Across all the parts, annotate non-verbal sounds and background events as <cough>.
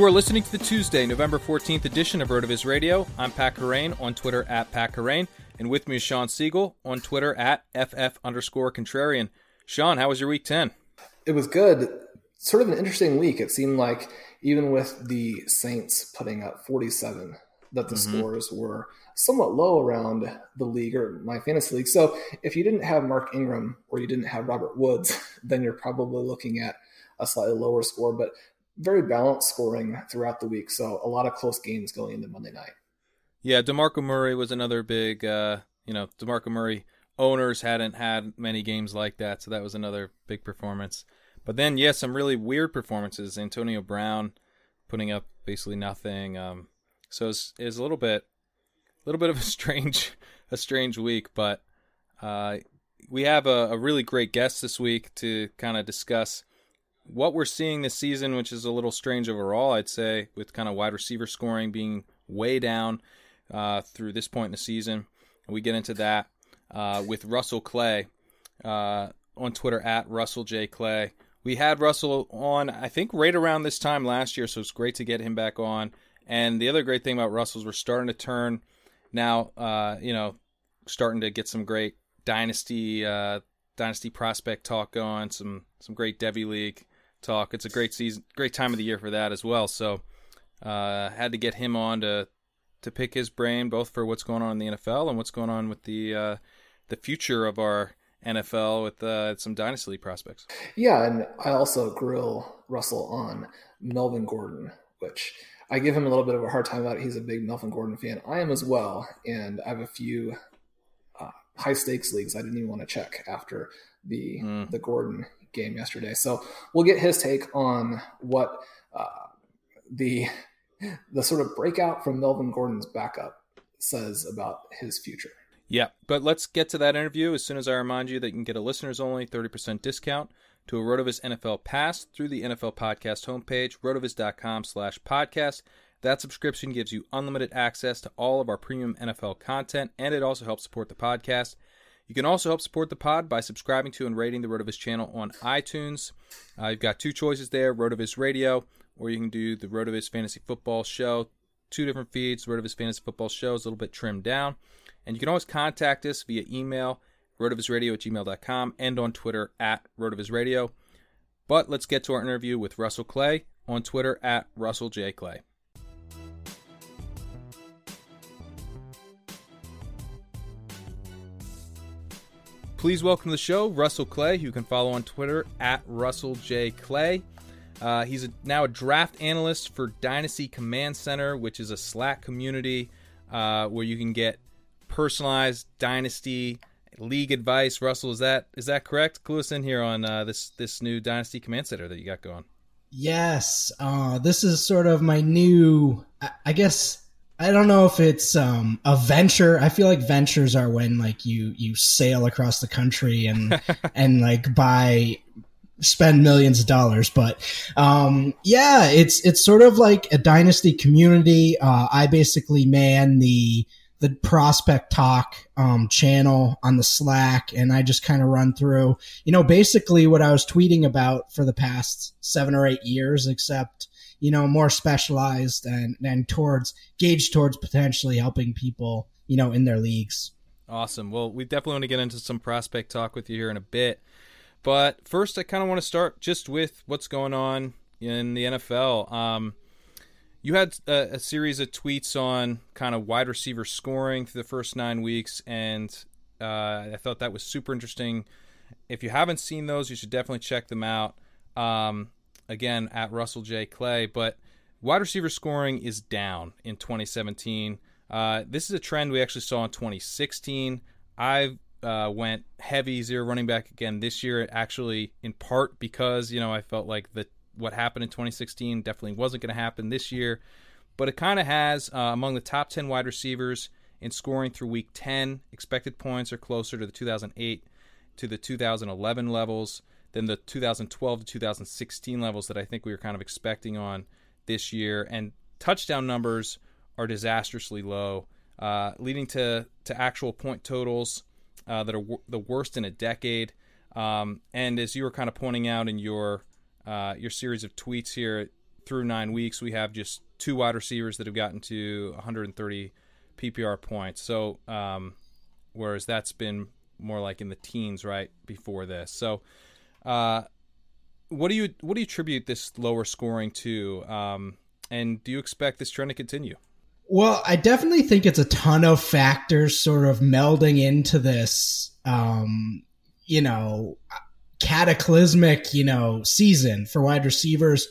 You are listening to the Tuesday, November 14th edition of RotoViz Radio. I'm Pat Kerrane on Twitter at Pat Kerrane, and with me is Shawn Siegele on Twitter at FF underscore contrarian. Shawn, how was your week 10? It was good. Sort of an interesting week. It seemed like even with the Saints putting up 47, that the mm-hmm. scores were somewhat low around the league or my fantasy league. So if you didn't have Mark Ingram or you didn't have Robert Woods, <laughs> then you're probably looking at a slightly lower score. But very balanced scoring throughout the week. So a lot of close games going into Monday night. Yeah, DeMarco Murray was another big, uh, you know, DeMarco Murray owners hadn't had many games like that. So that was another big performance. But then, yeah, some really weird performances. Antonio Brown putting up basically nothing. Um, so it's, it's a little bit, a little bit of a <laughs> strange, a strange week. But uh, we have a, a really great guest this week to kind of discuss what we're seeing this season, which is a little strange overall, I'd say, with kind of wide receiver scoring being way down uh, through this point in the season. We get into that uh, with Russell Clay uh, on Twitter at Russell J Clay. We had Russell on, I think, right around this time last year, so it's great to get him back on. And the other great thing about Russell is we're starting to turn now, uh, you know, starting to get some great dynasty uh, dynasty prospect talk going, some some great Devy League talk. It's a great season, great time of the year for that as well. So, uh, had to get him on to to pick his brain both for what's going on in the NFL and what's going on with the uh, the future of our NFL with uh, some dynasty league prospects. Yeah, and I also grill Russell on Melvin Gordon, which I give him a little bit of a hard time about. He's a big Melvin Gordon fan. I am as well, and I have a few uh, high stakes leagues I didn't even want to check after the mm. the Gordon game yesterday. So we'll get his take on what uh, the the sort of breakout from Melvin Gordon's backup says about his future. Yeah, but let's get to that interview as soon as I remind you that you can get a listeners only 30% discount to a Rotoviz NFL Pass through the NFL Podcast homepage, rotoviz.com slash podcast. That subscription gives you unlimited access to all of our premium NFL content, and it also helps support the podcast. You can also help support the pod by subscribing to and rating the Rotoviz channel on iTunes. Uh, you've got two choices there Rotoviz Radio, or you can do the Rotoviz Fantasy Football Show. Two different feeds. Rotoviz Fantasy Football Show is a little bit trimmed down. And you can always contact us via email, rotovizradio at gmail.com, and on Twitter at rotovizradio. But let's get to our interview with Russell Clay on Twitter at Russell J. Clay. Please welcome to the show Russell Clay, who you can follow on Twitter at Russell J. Clay. Uh, he's a, now a draft analyst for Dynasty Command Center, which is a Slack community uh, where you can get personalized Dynasty league advice. Russell, is that is that correct? Clue us in here on uh, this this new Dynasty Command Center that you got going. Yes, uh, this is sort of my new. I, I guess I don't know if it's um, a venture. I feel like ventures are when like you you sail across the country and <laughs> and like buy spend millions of dollars. But um, yeah, it's it's sort of like a dynasty community. Uh, I basically man the the prospect talk um, channel on the Slack, and I just kind of run through, you know, basically what I was tweeting about for the past seven or eight years, except you know, more specialized and, and towards gauged towards potentially helping people, you know, in their leagues. Awesome. Well, we definitely want to get into some prospect talk with you here in a bit. But first, I kind of want to start just with what's going on in the NFL. Um, you had a, a, series of tweets on kind of wide receiver scoring through the first nine weeks, and uh, I thought that was super interesting. If you haven't seen those, you should definitely check them out. Um, again at Russell J. Clay. But wide receiver scoring is down in 2017. Uh, this is a trend we actually saw in 2016. I uh, went heavy zero running back again this year, actually in part because you know I felt like the what happened in 2016 definitely wasn't going to happen this year, but it kind of has uh, among the top 10 wide receivers in scoring through week 10. Expected points are closer to the 2008 to the 2011 levels than the 2012 to 2016 levels that I think we were kind of expecting on this year. And touchdown numbers are disastrously low, uh, leading to, to actual point totals uh, that are w- the worst in a decade. Um, and as you were kind of pointing out in your uh, your series of tweets here through nine weeks, we have just two wide receivers that have gotten to 130 PPR points. So um, whereas that's been more like in the teens right before this. So uh, what do you what do you attribute this lower scoring to? Um, and do you expect this trend to continue? Well, I definitely think it's a ton of factors sort of melding into this, um, you know, cataclysmic, you know, season for wide receivers.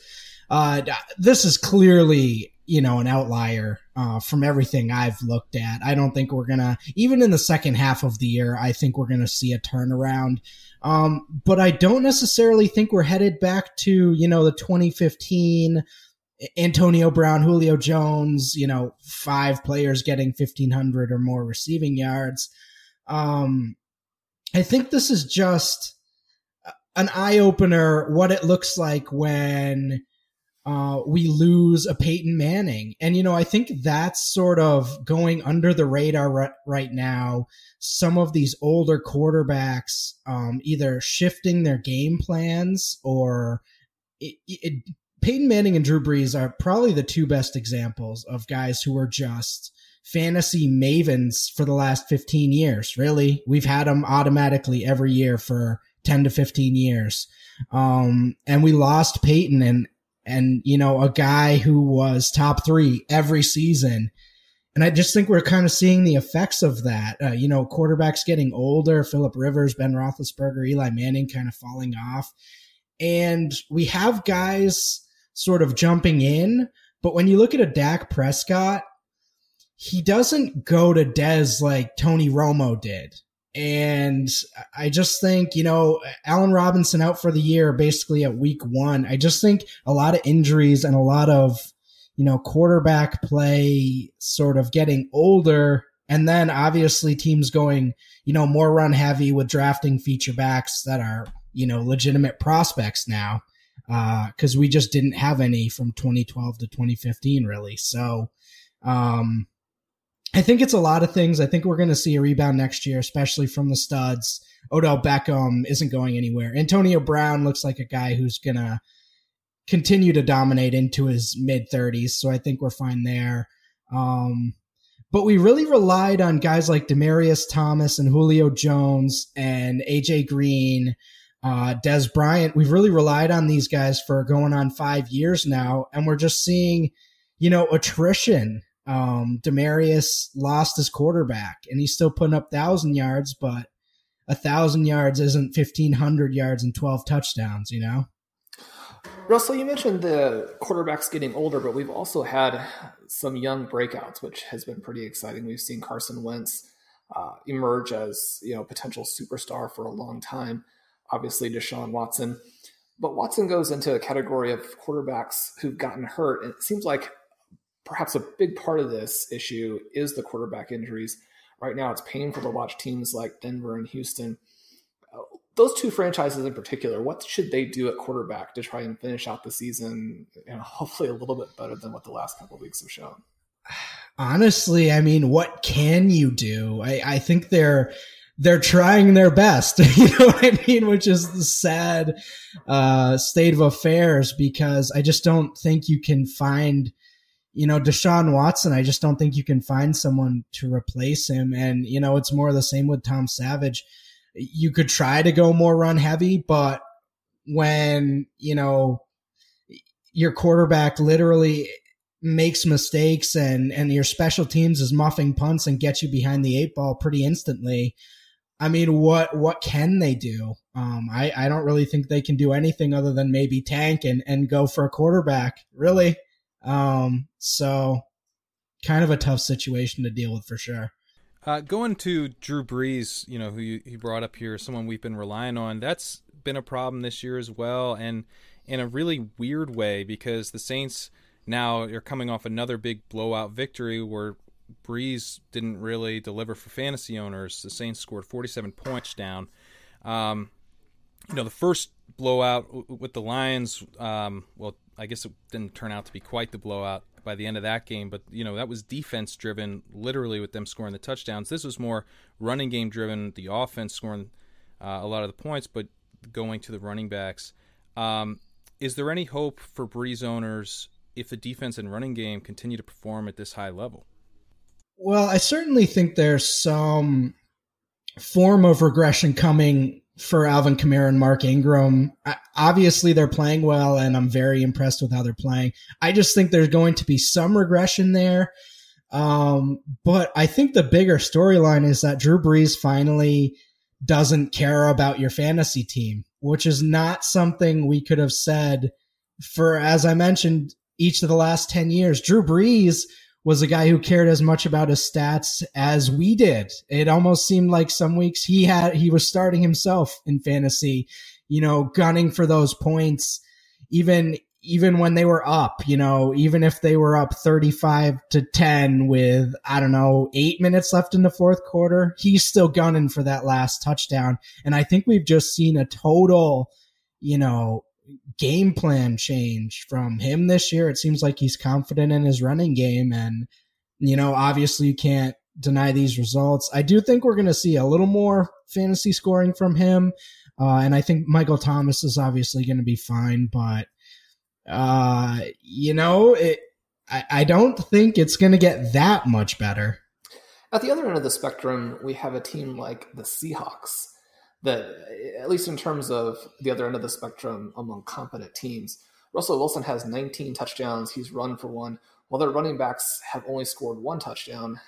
Uh, this is clearly, you know, an outlier uh, from everything I've looked at. I don't think we're gonna, even in the second half of the year, I think we're gonna see a turnaround. Um, but I don't necessarily think we're headed back to, you know, the 2015 Antonio Brown, Julio Jones, you know, five players getting 1500 or more receiving yards. Um, I think this is just an eye opener what it looks like when uh, we lose a Peyton Manning. And, you know, I think that's sort of going under the radar right, right now. Some of these older quarterbacks um, either shifting their game plans or it, it, Peyton Manning and Drew Brees are probably the two best examples of guys who are just fantasy mavens for the last 15 years. Really, we've had them automatically every year for 10 to 15 years. Um, and we lost Peyton and and you know a guy who was top three every season. And I just think we're kind of seeing the effects of that. Uh, you know, quarterbacks getting older, Philip Rivers, Ben Roethlisberger, Eli Manning kind of falling off, and we have guys sort of jumping in. But when you look at a Dak Prescott, he doesn't go to Dez like Tony Romo did. And I just think, you know, Allen Robinson out for the year basically at week one. I just think a lot of injuries and a lot of, you know, quarterback play sort of getting older. And then obviously teams going, you know, more run heavy with drafting feature backs that are, you know, legitimate prospects now. Uh, cause we just didn't have any from 2012 to 2015 really. So, um, I think it's a lot of things. I think we're going to see a rebound next year, especially from the studs. Odell Beckham isn't going anywhere. Antonio Brown looks like a guy who's going to continue to dominate into his mid 30s. So I think we're fine there. Um, but we really relied on guys like Demaryius Thomas and Julio Jones and AJ Green, uh, Dez Bryant. We've really relied on these guys for going on five years now, and we're just seeing, you know, attrition. Um, Demaryius lost his quarterback, and he's still putting up thousand yards, but a thousand yards isn't fifteen hundred yards and twelve touchdowns. You know. Russell, you mentioned the quarterbacks getting older, but we've also had some young breakouts, which has been pretty exciting. We've seen Carson Wentz uh, emerge as you know potential superstar for a long time. Obviously, Deshaun Watson, but Watson goes into a category of quarterbacks who've gotten hurt, and it seems like perhaps a big part of this issue is the quarterback injuries. Right now, it's painful to watch teams like Denver and Houston those two franchises in particular, what should they do at quarterback to try and finish out the season, you know, <laughs> hopefully a little bit better than what the last couple weeks have shown? Honestly, I mean, what can you do? I, I think they're they're trying their best, <laughs> you know what I mean, which is the sad uh, state of affairs because I just don't think you can find you know, Deshaun Watson, I just don't think you can find someone to replace him. And, you know, it's more the same with Tom Savage you could try to go more run heavy, but when, you know, your quarterback literally makes mistakes and and your special teams is muffing punts and gets you behind the eight ball pretty instantly. I mean, what what can they do? Um, I I don't really think they can do anything other than maybe tank and and go for a quarterback. Really, um, so kind of a tough situation to deal with for sure. Uh, going to Drew Brees, you know, who you, he brought up here, someone we've been relying on. That's been a problem this year as well, and in a really weird way because the Saints now are coming off another big blowout victory where Brees didn't really deliver for fantasy owners. The Saints scored 47 points down. Um, you know, the first blowout with the Lions, um, well, I guess it didn't turn out to be quite the blowout by the end of that game. But you know that was defense driven, literally with them scoring the touchdowns. This was more running game driven. The offense scoring uh, a lot of the points, but going to the running backs. Um, is there any hope for Brees owners if the defense and running game continue to perform at this high level? Well, I certainly think there's some form of regression coming for Alvin Kamara and Mark Ingram. Obviously, they're playing well, and I'm very impressed with how they're playing. I just think there's going to be some regression there. Um, but I think the bigger storyline is that Drew Brees finally doesn't care about your fantasy team, which is not something we could have said for, as I mentioned, each of the last 10 years. Drew Brees was a guy who cared as much about his stats as we did. It almost seemed like some weeks he had he was starting himself in fantasy, you know, gunning for those points even even when they were up, you know, even if they were up 35 to 10 with I don't know, 8 minutes left in the fourth quarter, he's still gunning for that last touchdown. And I think we've just seen a total, you know, game plan change from him this year. It seems like he's confident in his running game. And, you know, obviously you can't deny these results. I do think we're going to see a little more fantasy scoring from him. Uh, and I think Michael Thomas is obviously going to be fine, but, uh, you know, it, I, I don't think it's going to get that much better. At the other end of the spectrum, we have a team like the Seahawks that, at least in terms of the other end of the spectrum among competent teams, Russell Wilson has 19 touchdowns. He's run for one, while their running backs have only scored one touchdown,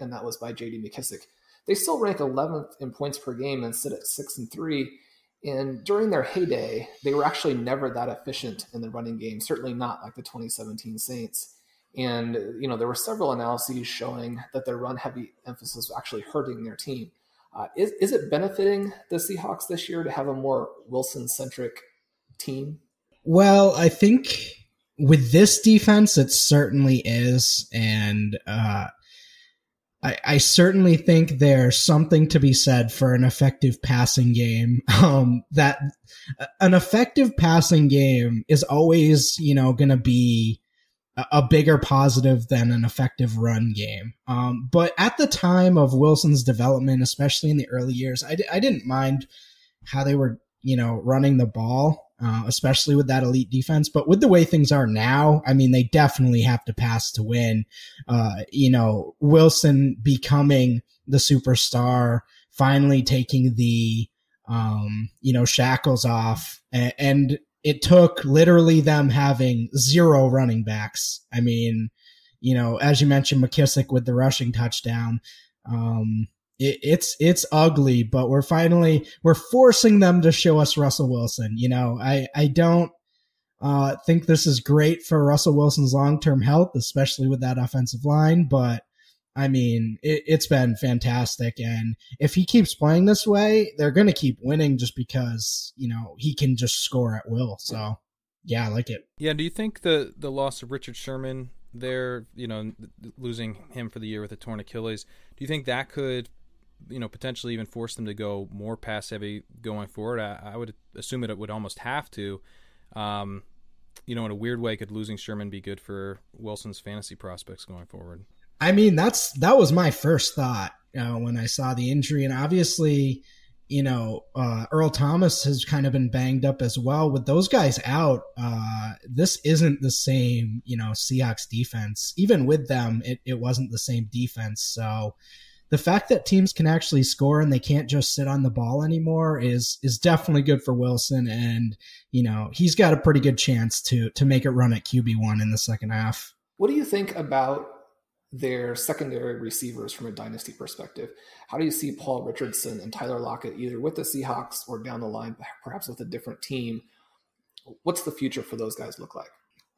and that was by J.D. McKissic. They still rank 11th in points per game and sit at six and three. And during their heyday, they were actually never that efficient in the running game. Certainly not like the 2017 Saints. And you know there were several analyses showing that their run-heavy emphasis was actually hurting their team. Uh, is, is it benefiting the Seahawks this year to have a more Wilson centric team? Well, I think with this defense, it certainly is. And uh, I, I, certainly think there's something to be said for an effective passing game. <laughs> Um, that an effective passing game is always, you know, going to be a, bigger positive than an effective run game. Um, but at the time of Wilson's development, especially in the early years, I, I didn't mind how they were, you know, running the ball. Uh, especially with that elite defense. But with the way things are now, I mean, they definitely have to pass to win. Uh, you know, Wilson becoming the superstar, finally taking the, um, you know, shackles off. And, and it took literally them having zero running backs. I mean, you know, as you mentioned, McKissic with the rushing touchdown. Um, it, it's it's ugly, but we're finally we're forcing them to show us Russell Wilson. You know, I I don't uh, think this is great for Russell Wilson's long term health, especially with that offensive line. But I mean, it, has been fantastic, and if he keeps playing this way, they're going to keep winning just because you know he can just score at will. So yeah, I like it. Yeah. Do you think the the loss of Richard Sherman there, you know, losing him for the year with a torn Achilles, do you think that could you know potentially even force them to go more pass heavy going forward. I, I would assume it would almost have to. Um, you know, in a weird way, could losing Sherman be good for Wilson's fantasy prospects going forward? I mean, that's that was my first thought uh, when I saw the injury, and obviously, you know, uh, Earl Thomas has kind of been banged up as well. With those guys out, uh, this isn't the same, you know, Seahawks defense. Even with them, it, it wasn't the same defense. So, the fact that teams can actually score and they can't just sit on the ball anymore is is definitely good for Wilson and you know he's got a pretty good chance to to make it run at QB1 in the second half. What do you think about their secondary receivers from a dynasty perspective? How do you see Paul Richardson and Tyler Lockett either with the Seahawks or down the line perhaps with a different team? What's the future for those guys look like?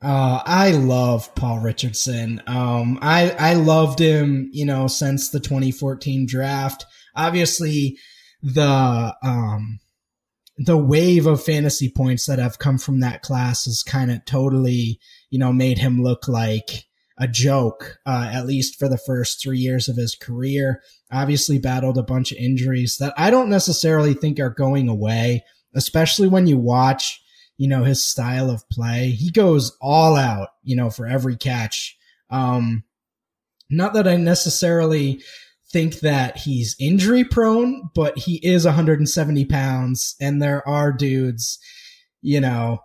Uh, I love Paul Richardson. Um, I I loved him, you know, since the 2014 draft. Obviously, the um, the wave of fantasy points that have come from that class has kind of totally, you know, made him look like a joke, uh, at least for the first three years of his career. Obviously, battled a bunch of injuries that I don't necessarily think are going away, especially when you watch you know, his style of play. He goes all out, you know, for every catch. Um, not that I necessarily think that he's injury prone, but he is 170 pounds and there are dudes, you know,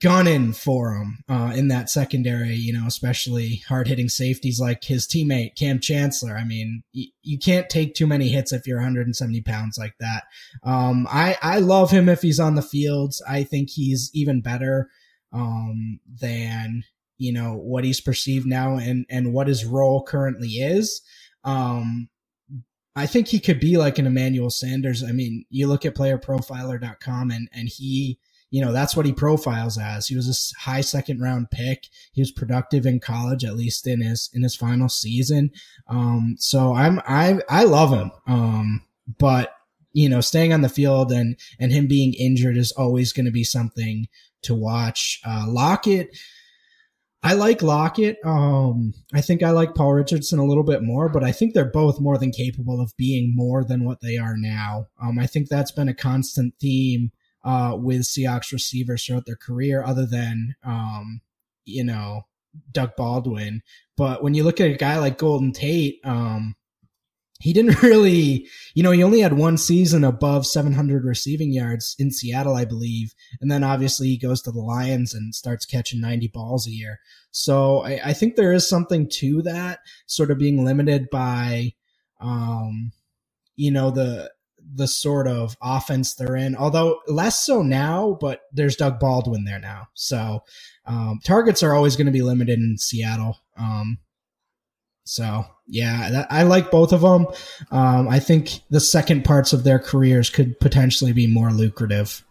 gunning for him uh, in that secondary, you know, especially hard hitting safeties like his teammate Kam Chancellor. I mean, y- you can't take too many hits if you're 170 pounds like that. Um, I I love him if he's on the field. I think he's even better um, than you know what he's perceived now and and what his role currently is. Um, I think he could be like an Emmanuel Sanders. I mean, you look at playerprofiler.com and and he you know, that's what he profiles as. He was a high second round pick. He was productive in college, at least in his in his final season. Um, so I'm I I love him. Um, but you know, staying on the field and and him being injured is always going to be something to watch. Uh, Lockett. I like Lockett. Um, I think I like Paul Richardson a little bit more, but I think they're both more than capable of being more than what they are now. Um, I think that's been a constant theme uh, with Seahawks receivers throughout their career, other than um, you know Doug Baldwin. But when you look at a guy like Golden Tate, um, he didn't <laughs> really, you know, he only had one season above 700 receiving yards in Seattle, I believe. And then obviously he goes to the Lions and starts catching 90 balls a year. So I, I think there is something to that sort of being limited by, um, you know, the, the sort of offense they're in, although less so now, but there's Doug Baldwin there now. So um, targets are always going to be limited in Seattle. Um, so yeah, that, I like both of them. Um, I think the second parts of their careers could potentially be more lucrative.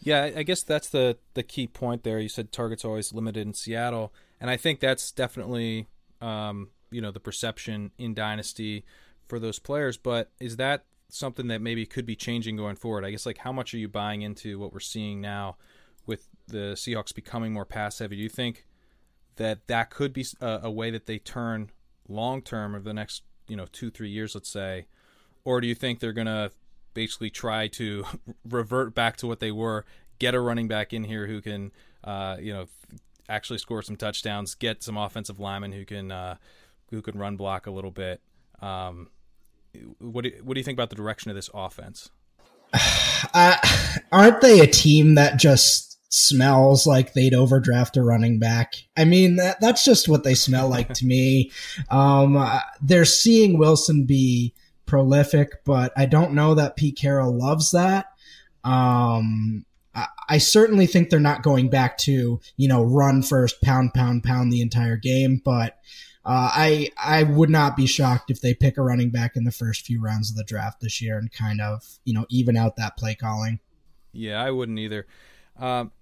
Yeah, I guess that's the the key point there. You said targets are always limited in Seattle, and I think that's definitely um, you know the perception in Dynasty for those players. But is that something that maybe could be changing going forward? I guess like how much are you buying into what we're seeing now with the Seahawks becoming more pass heavy? Do you think that that could be a, a way that they turn long term over the next you know two three years, let's say, or do you think they're gonna basically try to <laughs> revert back to what they were, get a running back in here who can uh, you know actually score some touchdowns, get some offensive linemen who can uh, who can run block a little bit. Um, what do, what do you think about the direction of this offense? <sighs> Uh, aren't they a team that just smells like they'd overdraft a running back? I mean, that, that's just what they smell like to me. <laughs> Um, uh, they're seeing Wilson be prolific, but I don't know that Pete Carroll loves that. Um, I, I certainly think they're not going back to, you know, run first, pound, pound, pound the entire game, but uh, I I would not be shocked if they pick a running back in the first few rounds of the draft this year and kind of you know even out that play calling. Yeah, I wouldn't either. Um,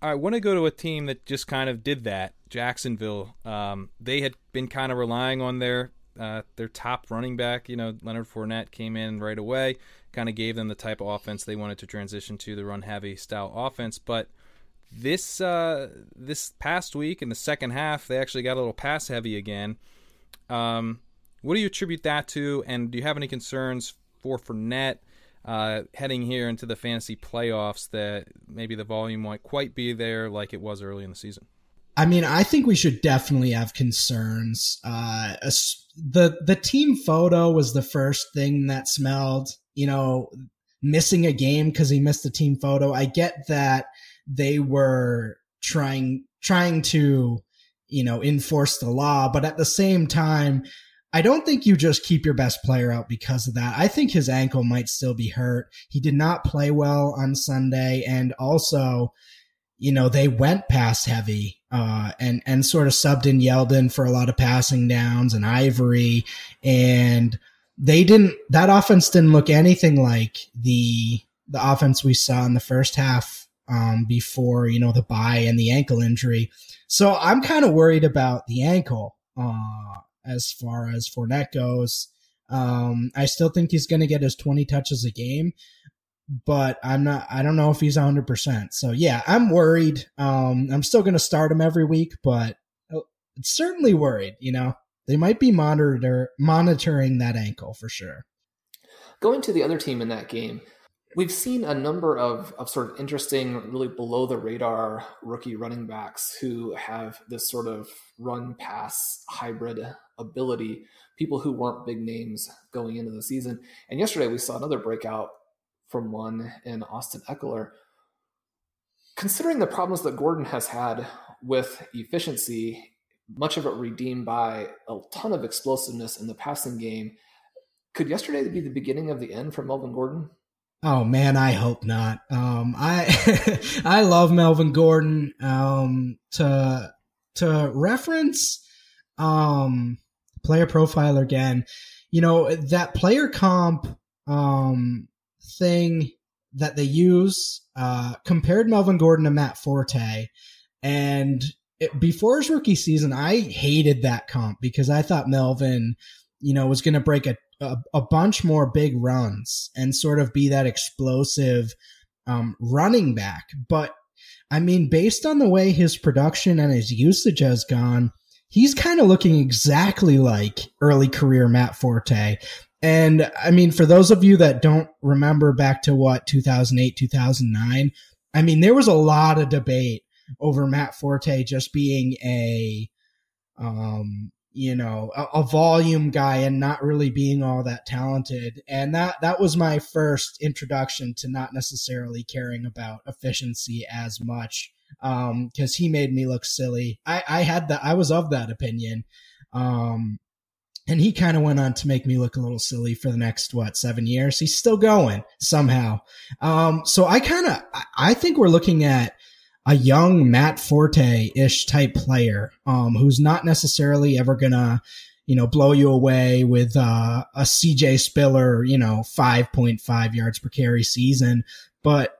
I want to go to a team that just kind of did that. Jacksonville. Um, they had been kind of relying on their uh, their top running back. You know, Leonard Fournette came in right away, kind of gave them the type of offense they wanted to transition to the run heavy style offense, but this uh, this past week in the second half, they actually got a little pass heavy again. Um, what do you attribute that to? And do you have any concerns for Fournette uh, heading here into the fantasy playoffs that maybe the volume won't quite be there like it was early in the season? I mean, I think we should definitely have concerns. Uh, the the team photo was the first thing that smelled. You know, missing a game because he missed the team photo. I get that they were trying trying to you know enforce the law but at the same time I don't think you just keep your best player out because of that. I think his ankle might still be hurt. He did not play well on Sunday and also you know they went past heavy uh, and and sort of subbed in Yeldon for a lot of passing downs and Ivory and they didn't that offense didn't look anything like the the offense we saw in the first half um, before you know the bye and the ankle injury. So I'm kind of worried about the ankle uh, as far as Fournette goes. Um, I still think he's going to get his 20 touches a game, but I'm not. I don't know if he's 100. percent So yeah, I'm worried. Um, I'm still going to start him every week, but uh, certainly worried. You know, they might be monitor monitoring that ankle for sure. Going to the other team in that game, We've seen a number of, of sort of interesting, really below the radar rookie running backs who have this sort of run pass hybrid ability, people who weren't big names going into the season. And yesterday we saw another breakout from one in Austin Ekeler. Considering the problems that Gordon has had with efficiency, much of it redeemed by a ton of explosiveness in the passing game, could yesterday be the beginning of the end for Melvin Gordon? Oh man, I hope not. Um, I <laughs> I love Melvin Gordon. Um, to to reference, um, player profile again. You know that player comp um thing that they use uh compared Melvin Gordon to Matt Forte, and it, before his rookie season, I hated that comp because I thought Melvin, you know, was going to break a a, bunch more big runs and sort of be that explosive um, running back. But I mean, based on the way his production and his usage has gone, he's kind of looking exactly like early career Matt Forte. And I mean, for those of you that don't remember back to what 2008, 2009, I mean, there was a lot of debate over Matt Forte just being a, um, you know a, a, volume guy and not really being all that talented. And that that was my first introduction to not necessarily caring about efficiency as much um because he made me look silly. I i had that i was of that opinion um and he kind of went on to make me look a little silly for the next what seven years? He's still going somehow. Um so i kind of i think we're looking at a young Matt Forte ish type player, um, who's not necessarily ever gonna, you know, blow you away with uh, a CJ Spiller, you know, 5.5 yards per carry season. But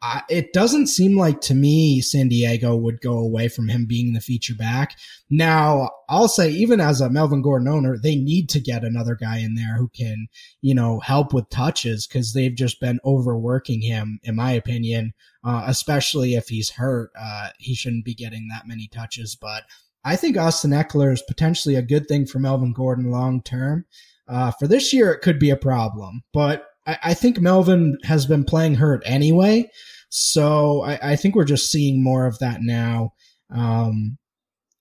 uh, it doesn't seem like to me San Diego would go away from him being the feature back. Now, I'll say, even as a Melvin Gordon owner, they need to get another guy in there who can, you know, help with touches because they've just been overworking him, in my opinion, uh, especially if he's hurt. Uh, he shouldn't be getting that many touches, but I think Austin Ekeler is potentially a good thing for Melvin Gordon long term. Uh, for this year, it could be a problem, but I, I think Melvin has been playing hurt anyway. So I, I, think we're just seeing more of that now. um,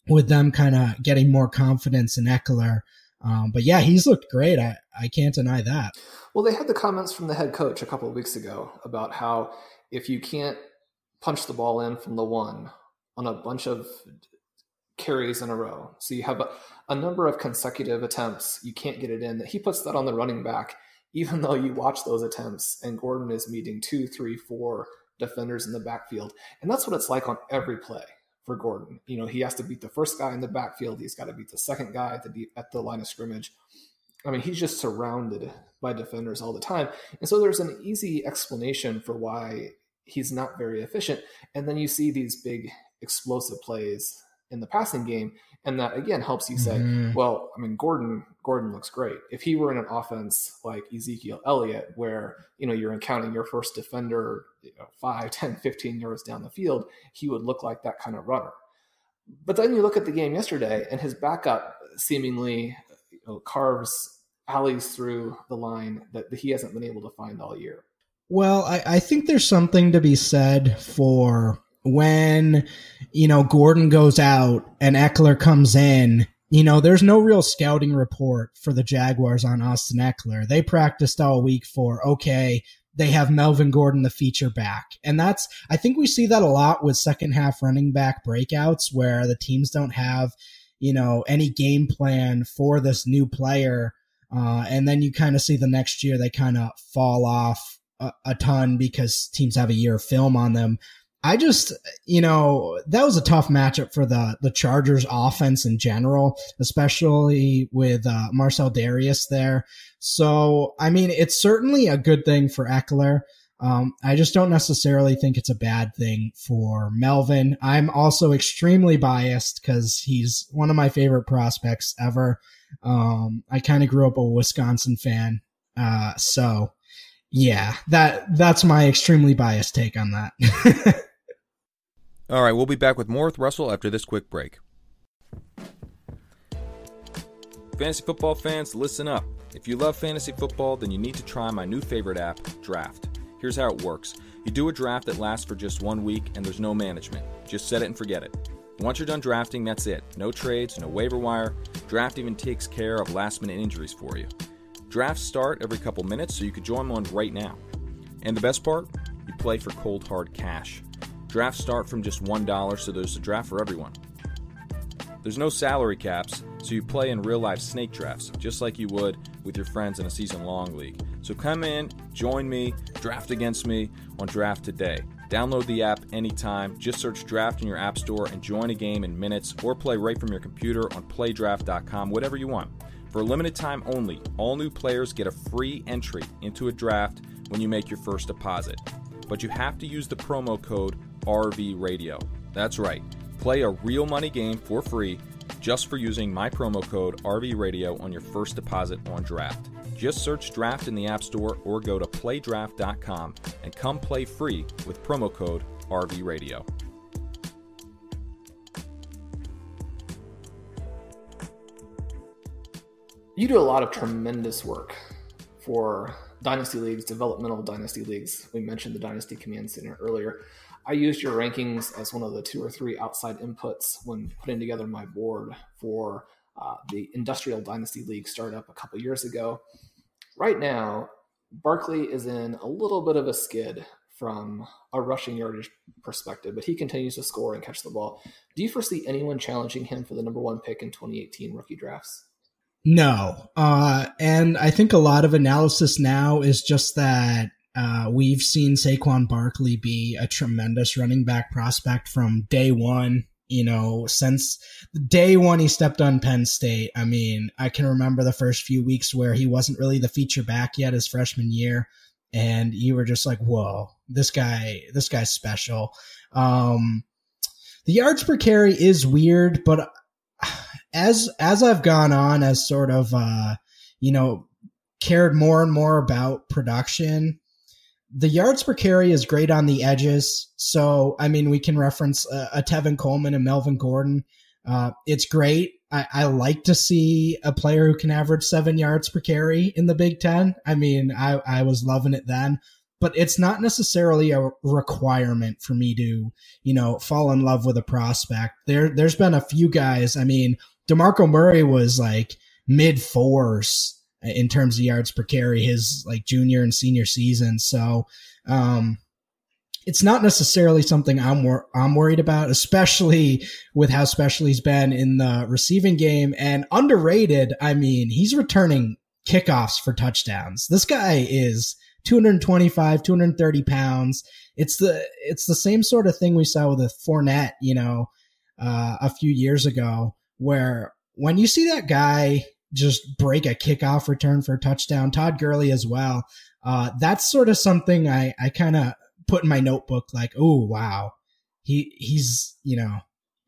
with them kind of getting more confidence in Ekeler. Um, but yeah, he's looked great. I, I can't deny that. Well, they had the comments from the head coach a couple of weeks ago about how if you can't punch the ball in from the one on a bunch of carries in a row, so you have a, a number of consecutive attempts, you can't get it in, that he puts that on the running back, even though you watch those attempts and Gordon is meeting two, three, four defenders in the backfield. And that's what it's like on every play for Gordon. You know, he has to beat the first guy in the backfield. He's got to beat the second guy at the at the line of scrimmage. I mean, he's just surrounded by defenders all the time. And so there's an easy explanation for why he's not very efficient. And then you see these big explosive plays in the passing game. And that again helps you say, mm-hmm. well, I mean, Gordon, Gordon looks great. If he were in an offense like Ezekiel Elliott, where, you know, you're encountering your first defender you know, 5, <laughs> 10, 15 yards down the field, he would look like that kind of runner. But then you look at the game yesterday and his backup seemingly you know, carves alleys through the line that he hasn't been able to find all year. Well, I, I think there's something to be said for when, you know, Gordon goes out and Ekeler comes in. You know, there's no real scouting report for the Jaguars on Austin Ekeler. They practiced all week for, okay, they have Melvin Gordon, the feature back. And that's, I think we see that a lot with second half running back breakouts where the teams don't have, you know, any game plan for this new player. Uh, and then you kind of see the next year they kind of fall off a, a, ton because teams have a year of film on them. I just, you know, that was a tough matchup for the the Chargers offense in general, especially with uh, Marcell Dareus there. So, I mean, it's certainly a good thing for Ekeler. Um, I just don't necessarily think it's a bad thing for Melvin. I'm also extremely biased because he's one of my favorite prospects ever. Um, I kind of grew up a Wisconsin fan, uh, so yeah, that that's my extremely biased take on that. <laughs> All right, we'll be back with more with Russell after this quick break. Fantasy football fans, listen up. If you love fantasy football, then you need to try my new favorite app, Draft. Here's how it works you do a draft that lasts for just one week, and there's no management. Just set it and forget it. Once you're done drafting, that's it. No trades, no waiver wire. Draft even takes care of last minute injuries for you. Drafts start every couple minutes, so you could join one right now. And the best part? You play for cold hard cash. Drafts start from just $1, so there's a draft for everyone. There's no salary caps, so you play in real life snake drafts, just like you would with your friends in a season long league. So come in, join me, draft against me on Draft Today. Download the app anytime. Just search Draft in your App Store and join a game in minutes or play right from your computer on playdraft.com, whatever you want. For a limited time only, all new players get a free entry into a draft when you make your first deposit. But you have to use the promo code RV Radio. That's right. Play a real money game for free just for using my promo code RV Radio on your first deposit on Draft. Just search Draft in the App Store or go to playdraft.com and come play free with promo code RV Radio. You do a lot of tremendous work for dynasty leagues, developmental dynasty leagues. We mentioned the Dynasty Command Center earlier. I used your rankings as one of the two or three outside inputs when putting together my board for uh, the Industrial Dynasty League startup a couple years ago. Right now, Barkley is in a little bit of a skid from a rushing yardage perspective, but he continues to score and catch the ball. Do you foresee anyone challenging him for the number one pick in 2018 rookie drafts? No. Uh, and I think a lot of analysis now is just that uh, we've seen Saquon Barkley be a tremendous running back prospect from day one. You know, since day one he stepped on Penn State. I mean, I can remember the first few weeks where he wasn't really the feature back yet his freshman year, and you were just like, "Whoa, this guy, this guy's special." Um, the yards per carry is weird, but as as I've gone on, as sort of uh, you know, cared more and more about production, the yards per carry is great on the edges. So, I mean, we can reference a, a Tevin Coleman and Melvin Gordon. Uh, it's great. I, I, like to see a player who can average seven yards per carry in the Big Ten. I mean, I, I was loving it then. but it's not necessarily a requirement for me to, you know, fall in love with a prospect. There, there's been a few guys. I mean, DeMarco Murray was like mid fours in terms of yards per carry his like junior and senior season. So, um, it's not necessarily something I'm wor- I'm worried about, especially with how special he's been in the receiving game and underrated. I mean, he's returning kickoffs for touchdowns. This guy is 225, 230 pounds. It's the it's the same sort of thing we saw with a Fournette, you know, uh, a few years ago, where when you see that guy just break a kickoff return for a touchdown, Todd Gurley as well. Uh, that's sort of something I, I kind of put in my notebook like, oh wow, he he's you know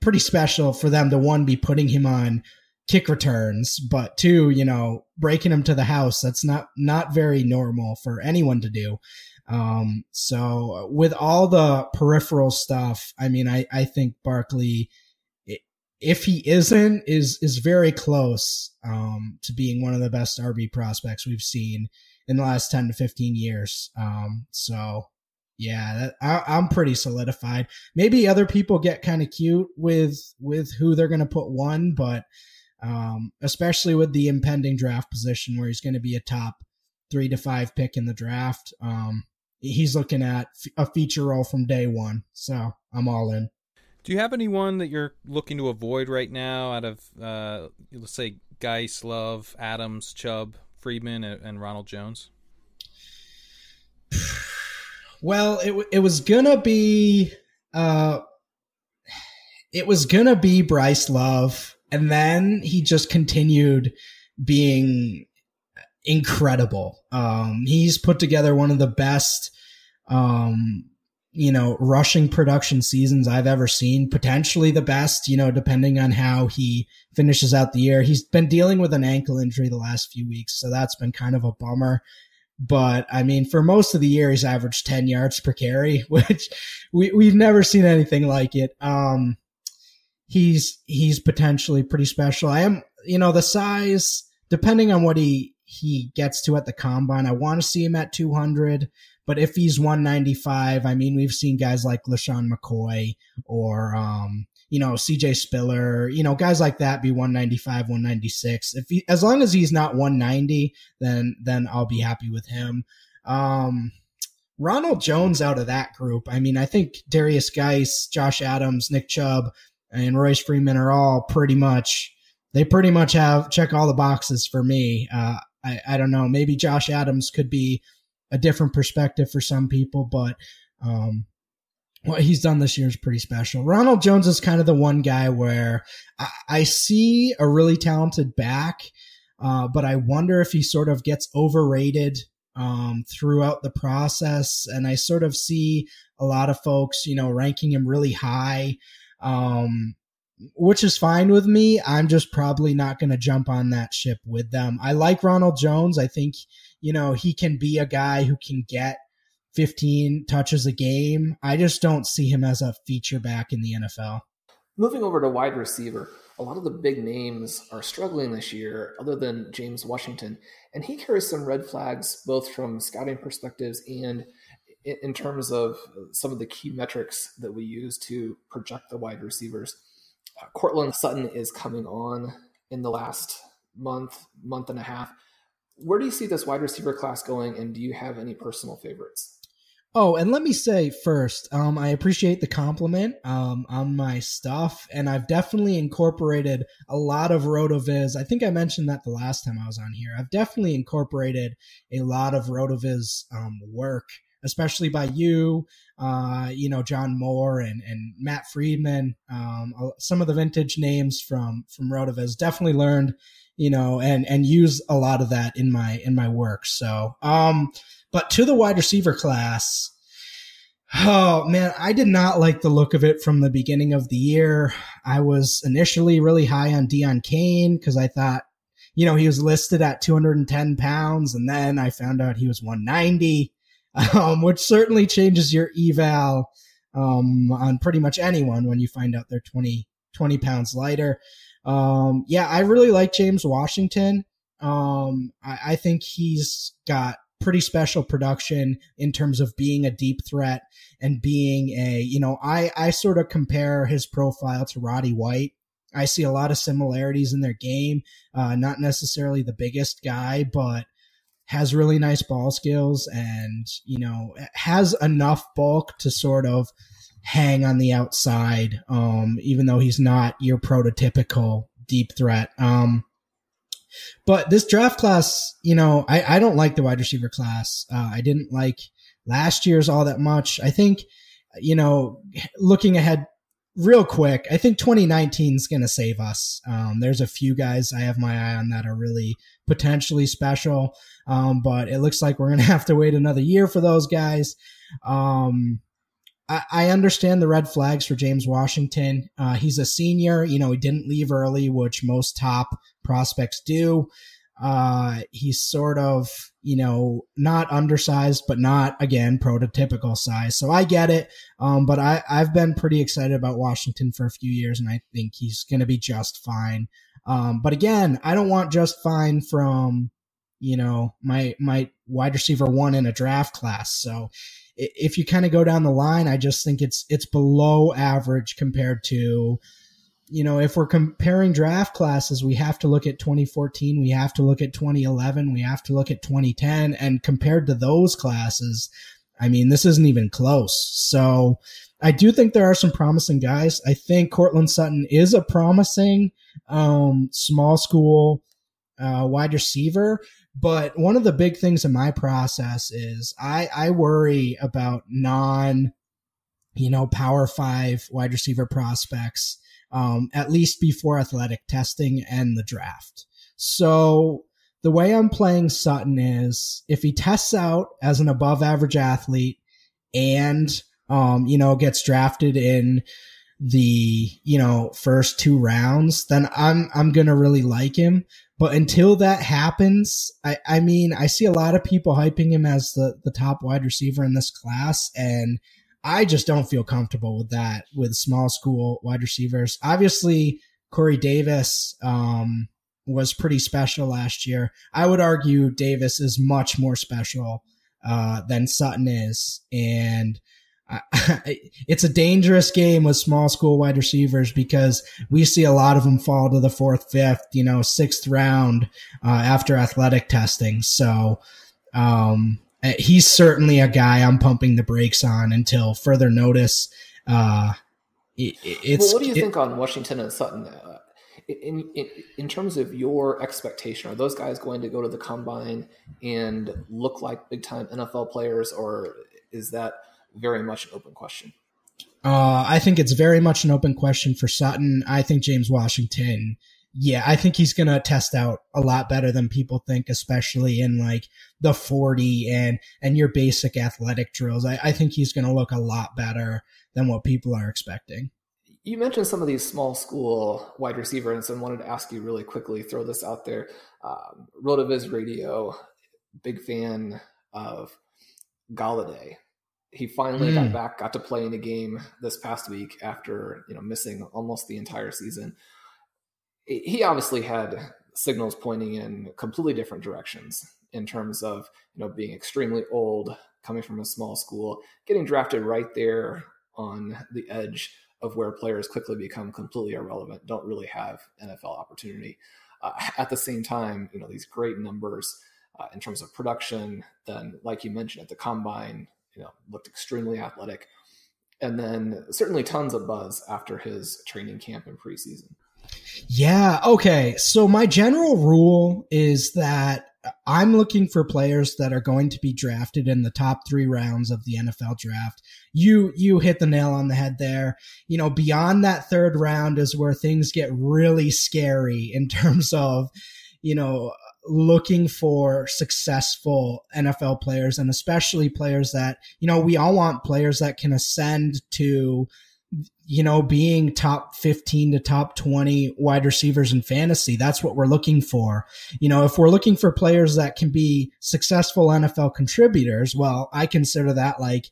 pretty special for them to one be putting him on kick returns, but two, you know, breaking him to the house. That's not not very normal for anyone to do. Um, so with all the peripheral stuff, I mean, I I think Barkley, if he isn't, is is very close um, to being one of the best RB prospects we've seen in the last ten to fifteen years. Um, so yeah, that, I, am pretty solidified. Maybe other people get kind of cute with with who they're going to put one, but um, especially with the impending draft position where he's going to be a top three to five pick in the draft, um, he's looking at a feature role from day one. So I'm all in. Do you have anyone that you're looking to avoid right now out of, uh, let's say, Guice, Love, Adams, Chubb, Freeman, and Ronald Jones? Well, it it was gonna be uh, it was gonna be Bryce Love, and then he just continued being incredible. Um, he's put together one of the best, um, you know, rushing production seasons I've ever seen. Potentially the best, you know, depending on how he finishes out the year. He's been dealing with an ankle injury the last few weeks, so that's been kind of a bummer. But I mean, for most of the year, he's averaged 10 yards per carry, <laughs> which we, we've never seen anything like it. Um, he's, he's potentially pretty special. I am, you know, the size, depending on what he, he gets to at the combine, I want to see him at 200. But if he's 195, I mean, we've seen guys like LeSean McCoy or, um, you know, CJ Spiller, you know, guys like that be 195, 196. If he, as long as he's not 190, then, then I'll be happy with him. Um, Ronald Jones out of that group. I mean, I think Darius Guice, Josh Adams, Nick Chubb, and Royce Freeman are all pretty much, they pretty much have check all the boxes for me. Uh, I, I don't know. Maybe Josh Adams could be a different perspective for some people, but, um, what he's done this year is pretty special. Ronald Jones is kind of the one guy where I, I see a really talented back, uh, but I wonder if he sort of gets overrated um, throughout the process. And I sort of see a lot of folks, you know, ranking him really high, um, which is fine with me. I'm just probably not going to jump on that ship with them. I like Ronald Jones. I think, you know, he can be a guy who can get 15 touches a game. I just don't see him as a feature back in the NFL. Moving over to wide receiver, a lot of the big names are struggling this year, other than James Washington. And he carries some red flags, both from scouting perspectives and in terms of some of the key metrics that we use to project the wide receivers. Uh, Courtland Sutton is coming on in the last month, month and a half. Where do you see this wide receiver class going, and do you have any personal favorites? Oh, and let me say first, um, I appreciate the compliment um, on my stuff, and I've definitely incorporated a lot of Rotoviz. I think I mentioned that the last time I was on here. I've definitely incorporated a lot of Rotoviz um, work, especially by you, uh, you know, Jon Moore and, and Matt Freedman. Um, some of the vintage names from from Rotoviz definitely learned, you know, and and use a lot of that in my in my work. So, um, but to the wide receiver class, oh man, I did not like the look of it from the beginning of the year. I was initially really high on Deon Cain because I thought, you know, he was listed at 210 pounds, and then I found out he was 190, <laughs> um, which certainly changes your eval um, on pretty much anyone when you find out they're 20, 20 pounds lighter. Um, yeah, I really like James Washington. Um, I, I think he's got pretty special production in terms of being a deep threat and being a, you know, I, I sort of compare his profile to Roddy White. I see a lot of similarities in their game. Uh, not necessarily the biggest guy, but has really nice ball skills and, you know, has enough bulk to sort of hang on the outside, um, even though he's not your prototypical deep threat. Um, but this draft class, you know, I, I don't like the wide receiver class. Uh, I didn't like last year's all that much. I think, you know, looking ahead real quick, I think 2019 is going to save us. Um, there's a few guys I have my eye on that are really potentially special, um, but it looks like we're going <laughs> to have to wait another year for those guys. Um, I, understand the red flags for James Washington. Uh, he's a senior. You know, he didn't leave early, which most top prospects do. Uh, he's sort of, you know, not undersized, but not again prototypical size. So I get it. Um, but I, I've been pretty excited about Washington for a few years, and I think he's going to be just fine. Um, but again, I don't want just fine from, you know, my my wide receiver one in a draft class. So if you kind of go down the line, I just think it's it's below average compared to, you know, if we're comparing draft classes, we have to look at 2014, we have to look at 2011, we have to look at 2010, and compared to those classes, I mean, this isn't even close. So I do think there are some promising guys. I think Courtland Sutton is a promising um, small school uh, wide receiver. But one of the big things in my process is I, I worry about non, you know, power five wide receiver prospects, um, at least before athletic testing and the draft. So the way I'm playing Sutton is if he tests out as an above average athlete and, um, you know, gets drafted in the, you know, first two rounds, then I'm, I'm to really like him. But until that happens, I, I mean, I see a lot of people hyping him as the, the top wide receiver in this class. And I just don't feel comfortable with that with small school wide receivers. Obviously, Corey Davis um, was pretty special last year. I would argue Davis is much more special uh, than Sutton is. And <laughs> it's a dangerous game with small school wide receivers because we see a lot of them fall to the fourth, fifth, you know, sixth round uh, after athletic testing. So um, eh, he's certainly a guy I'm pumping the brakes on until further notice. Uh, it, it's, well, what do you it, think on Washington and Sutton? Uh, in, in, in terms of your expectation, are those guys going to go to the combine and look like big time NFL players, or is that very much an open question. Uh, I think it's very much an open question for Sutton. I think James Washington, yeah, I think he's going to test out a lot better than people think, especially in like the 40 and, and your basic athletic drills. I, I think he's going to look a lot better than what people are expecting. You mentioned some of these small school wide receivers, and wanted to ask you really quickly, throw this out there. Um, Rotoviz Radio, big fan of Golladay he finally mm. got hmm. back, got to play in a game this past week after you know missing almost the entire season. He obviously had signals pointing in completely different directions in terms of you know being extremely old, coming from a small school, getting drafted right there on the edge of where players quickly become completely irrelevant, don't really have NFL opportunity. Uh, at the same time, you know these great numbers uh, in terms of production. Then, like you mentioned, at the combine, you know, looked extremely athletic. And then certainly tons of buzz after his training camp and preseason. Yeah. Okay. So my general rule is that I'm looking for players that are going to be drafted in the top three rounds of the NFL draft. You you hit the nail on the head there. You know, beyond that third round is where things get really scary in terms of, you know, looking for successful NFL players and especially players that, you know, we all want players that can ascend to, you know, being top 15 to top 20 wide receivers in fantasy. That's what we're looking for. You know, if we're looking for players that can be successful NFL contributors, well, I consider that like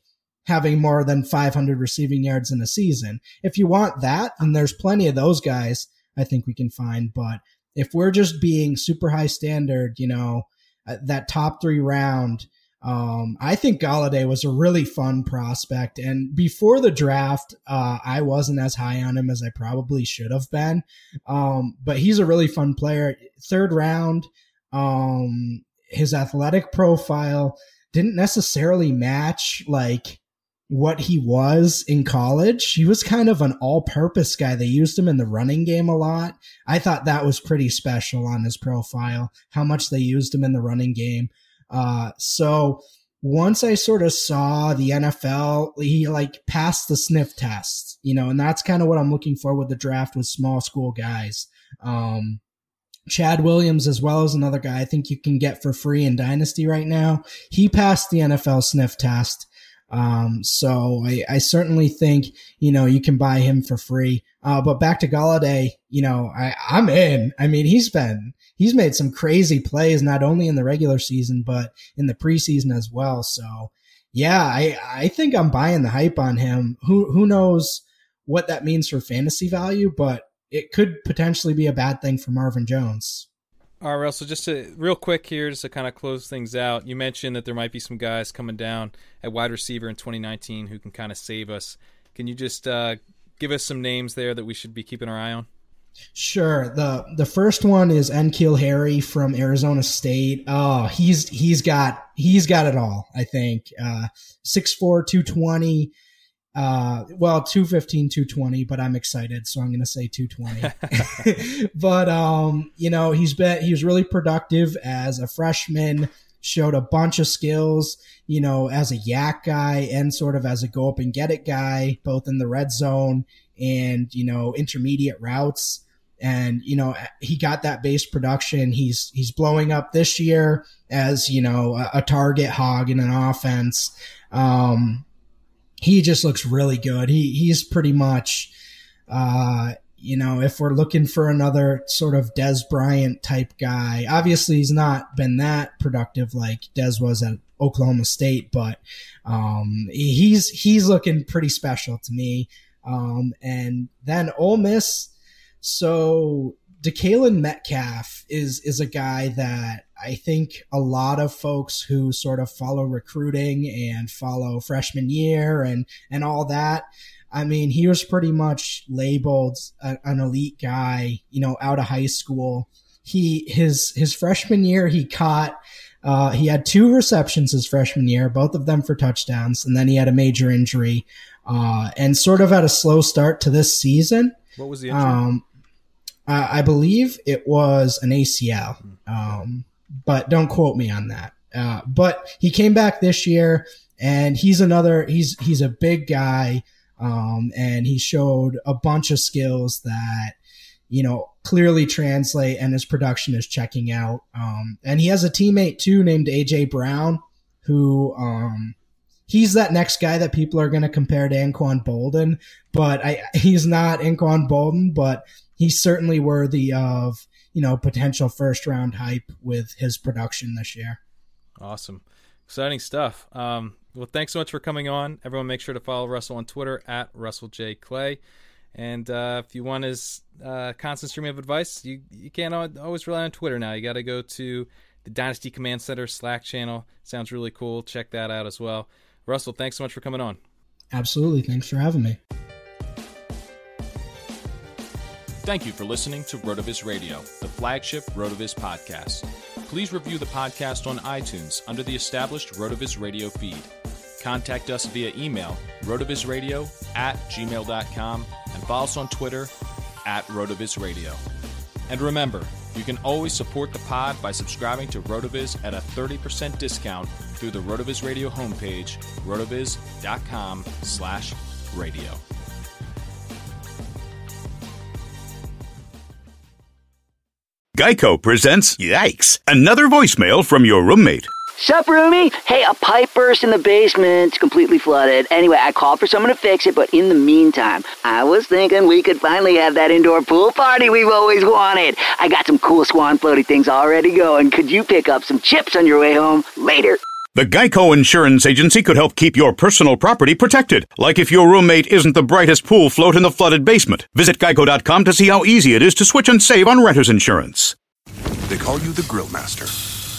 having more than 500 receiving yards in a season. If you want that, and there's plenty of those guys I think we can find, but if we're just being super high standard, you know, uh, that top three round, Um, I think Golladay was a really fun prospect, and before the draft, uh, I wasn't as high on him as I probably should have been. Um, but he's a really fun player. Third round, um, his athletic profile didn't necessarily match like what he was in college. He was kind of an all purpose guy. They used him in the running game a lot. I thought that was pretty special on his profile, how much they used him in the running game. Uh, so once I sort of saw the NFL, he like passed the sniff test, you know, and that's kind of what I'm looking for with the draft with small school guys. Um, Chad Williams, as well as another guy I think you can get for free in Dynasty right now. He passed the NFL sniff test. Um, so I, I, certainly think, you know, you can buy him for free. Uh, but back to Golladay, you know, I, I'm in. I mean, he's been, he's made some crazy plays, not only in the regular season, but in the preseason as well. So yeah, I, I think I'm buying the hype on him. Who, who knows what that means for fantasy value, but it could potentially be a bad thing for Marvin Jones. All right, Russell, just to, real quick here, just to kind of close things out. You mentioned that there might be some guys coming down at wide receiver in 2019 who can kind of save us. Can you just uh, give us some names there that we should be keeping our eye on? Sure. the The first one is N'Keal Harry from Arizona State. Oh, he's he's got he's got it all. I think uh, 6'4", 220 uh, well, 215, 220, but I'm excited, so I'm going to say 220. <laughs> but, um, you know, he's been, he was really productive as a freshman, showed a bunch of skills, you know, as a yak guy and sort of as a go up and get it guy, both in the red zone and, you know, intermediate routes. And, you know, he got that base production. He's, he's blowing up this year as, you know, a, a target hog in an offense. Um, he just looks really good. He he's pretty much, uh, you know, if we're looking for another sort of Dez Bryant type guy, obviously he's not been that productive like Dez was at Oklahoma State, but um, he's he's looking pretty special to me. Um, and then Ole Miss, so DeKaylin Metcalf is is a guy that I think a lot of folks who sort of follow recruiting and follow freshman year and and all that. I mean, he was pretty much labeled a, an elite guy, you know, out of high school. He his his freshman year he caught uh, he had two receptions his freshman year, both of them for touchdowns, and then he had a major injury uh, and sort of had a slow start to this season. What was the injury? Um, I believe it was an ACL. Um, but don't quote me on that. Uh, but he came back this year, and he's another. He's he's a big guy, um, and he showed a bunch of skills that you know clearly translate, and his production is checking out. Um, and he has a teammate too named AJ Brown, who um, he's that next guy that people are going to compare to Anquan Boldin, but I, he's not Anquan Boldin, but he's certainly worthy of you know, potential first round hype with his production this year. Awesome. Exciting stuff. Um, well, thanks so much for coming on. Everyone, make sure to follow Russell on Twitter at Russell J. Clay. And uh, if you want his uh, constant stream of advice, you, you can't always rely on Twitter now. You got to go to the Dynasty Command Center Slack channel. Sounds really cool. Check that out as well. Russell, thanks so much for coming on. Absolutely. Thanks for having me. Thank you for listening to RotoViz Radio, the flagship RotoViz podcast. Please review the podcast on iTunes under the established RotoViz Radio feed. Contact us via email, rotovizradio at gmail.com, and follow us on Twitter at RotoVizRadio. And remember, you can always support the pod by subscribing to RotoViz at a 30% discount through the RotoViz Radio homepage, rotoviz.com slash radio. Geico presents Yikes! Another voicemail from your roommate. Sup, roomie? Hey, a pipe burst in the basement. It's completely flooded. Anyway, I called for someone to fix it, but in the meantime, I was thinking we could finally have that indoor pool party we've always wanted. I got some cool swan floaty things already going. Could you pick up some chips on your way home? Later. The Geico Insurance Agency could help keep your personal property protected, like if your roommate isn't the brightest pool float in the flooded basement. Visit geico.com to see how easy it is to switch and save on renter's insurance. They call you the Grill Master.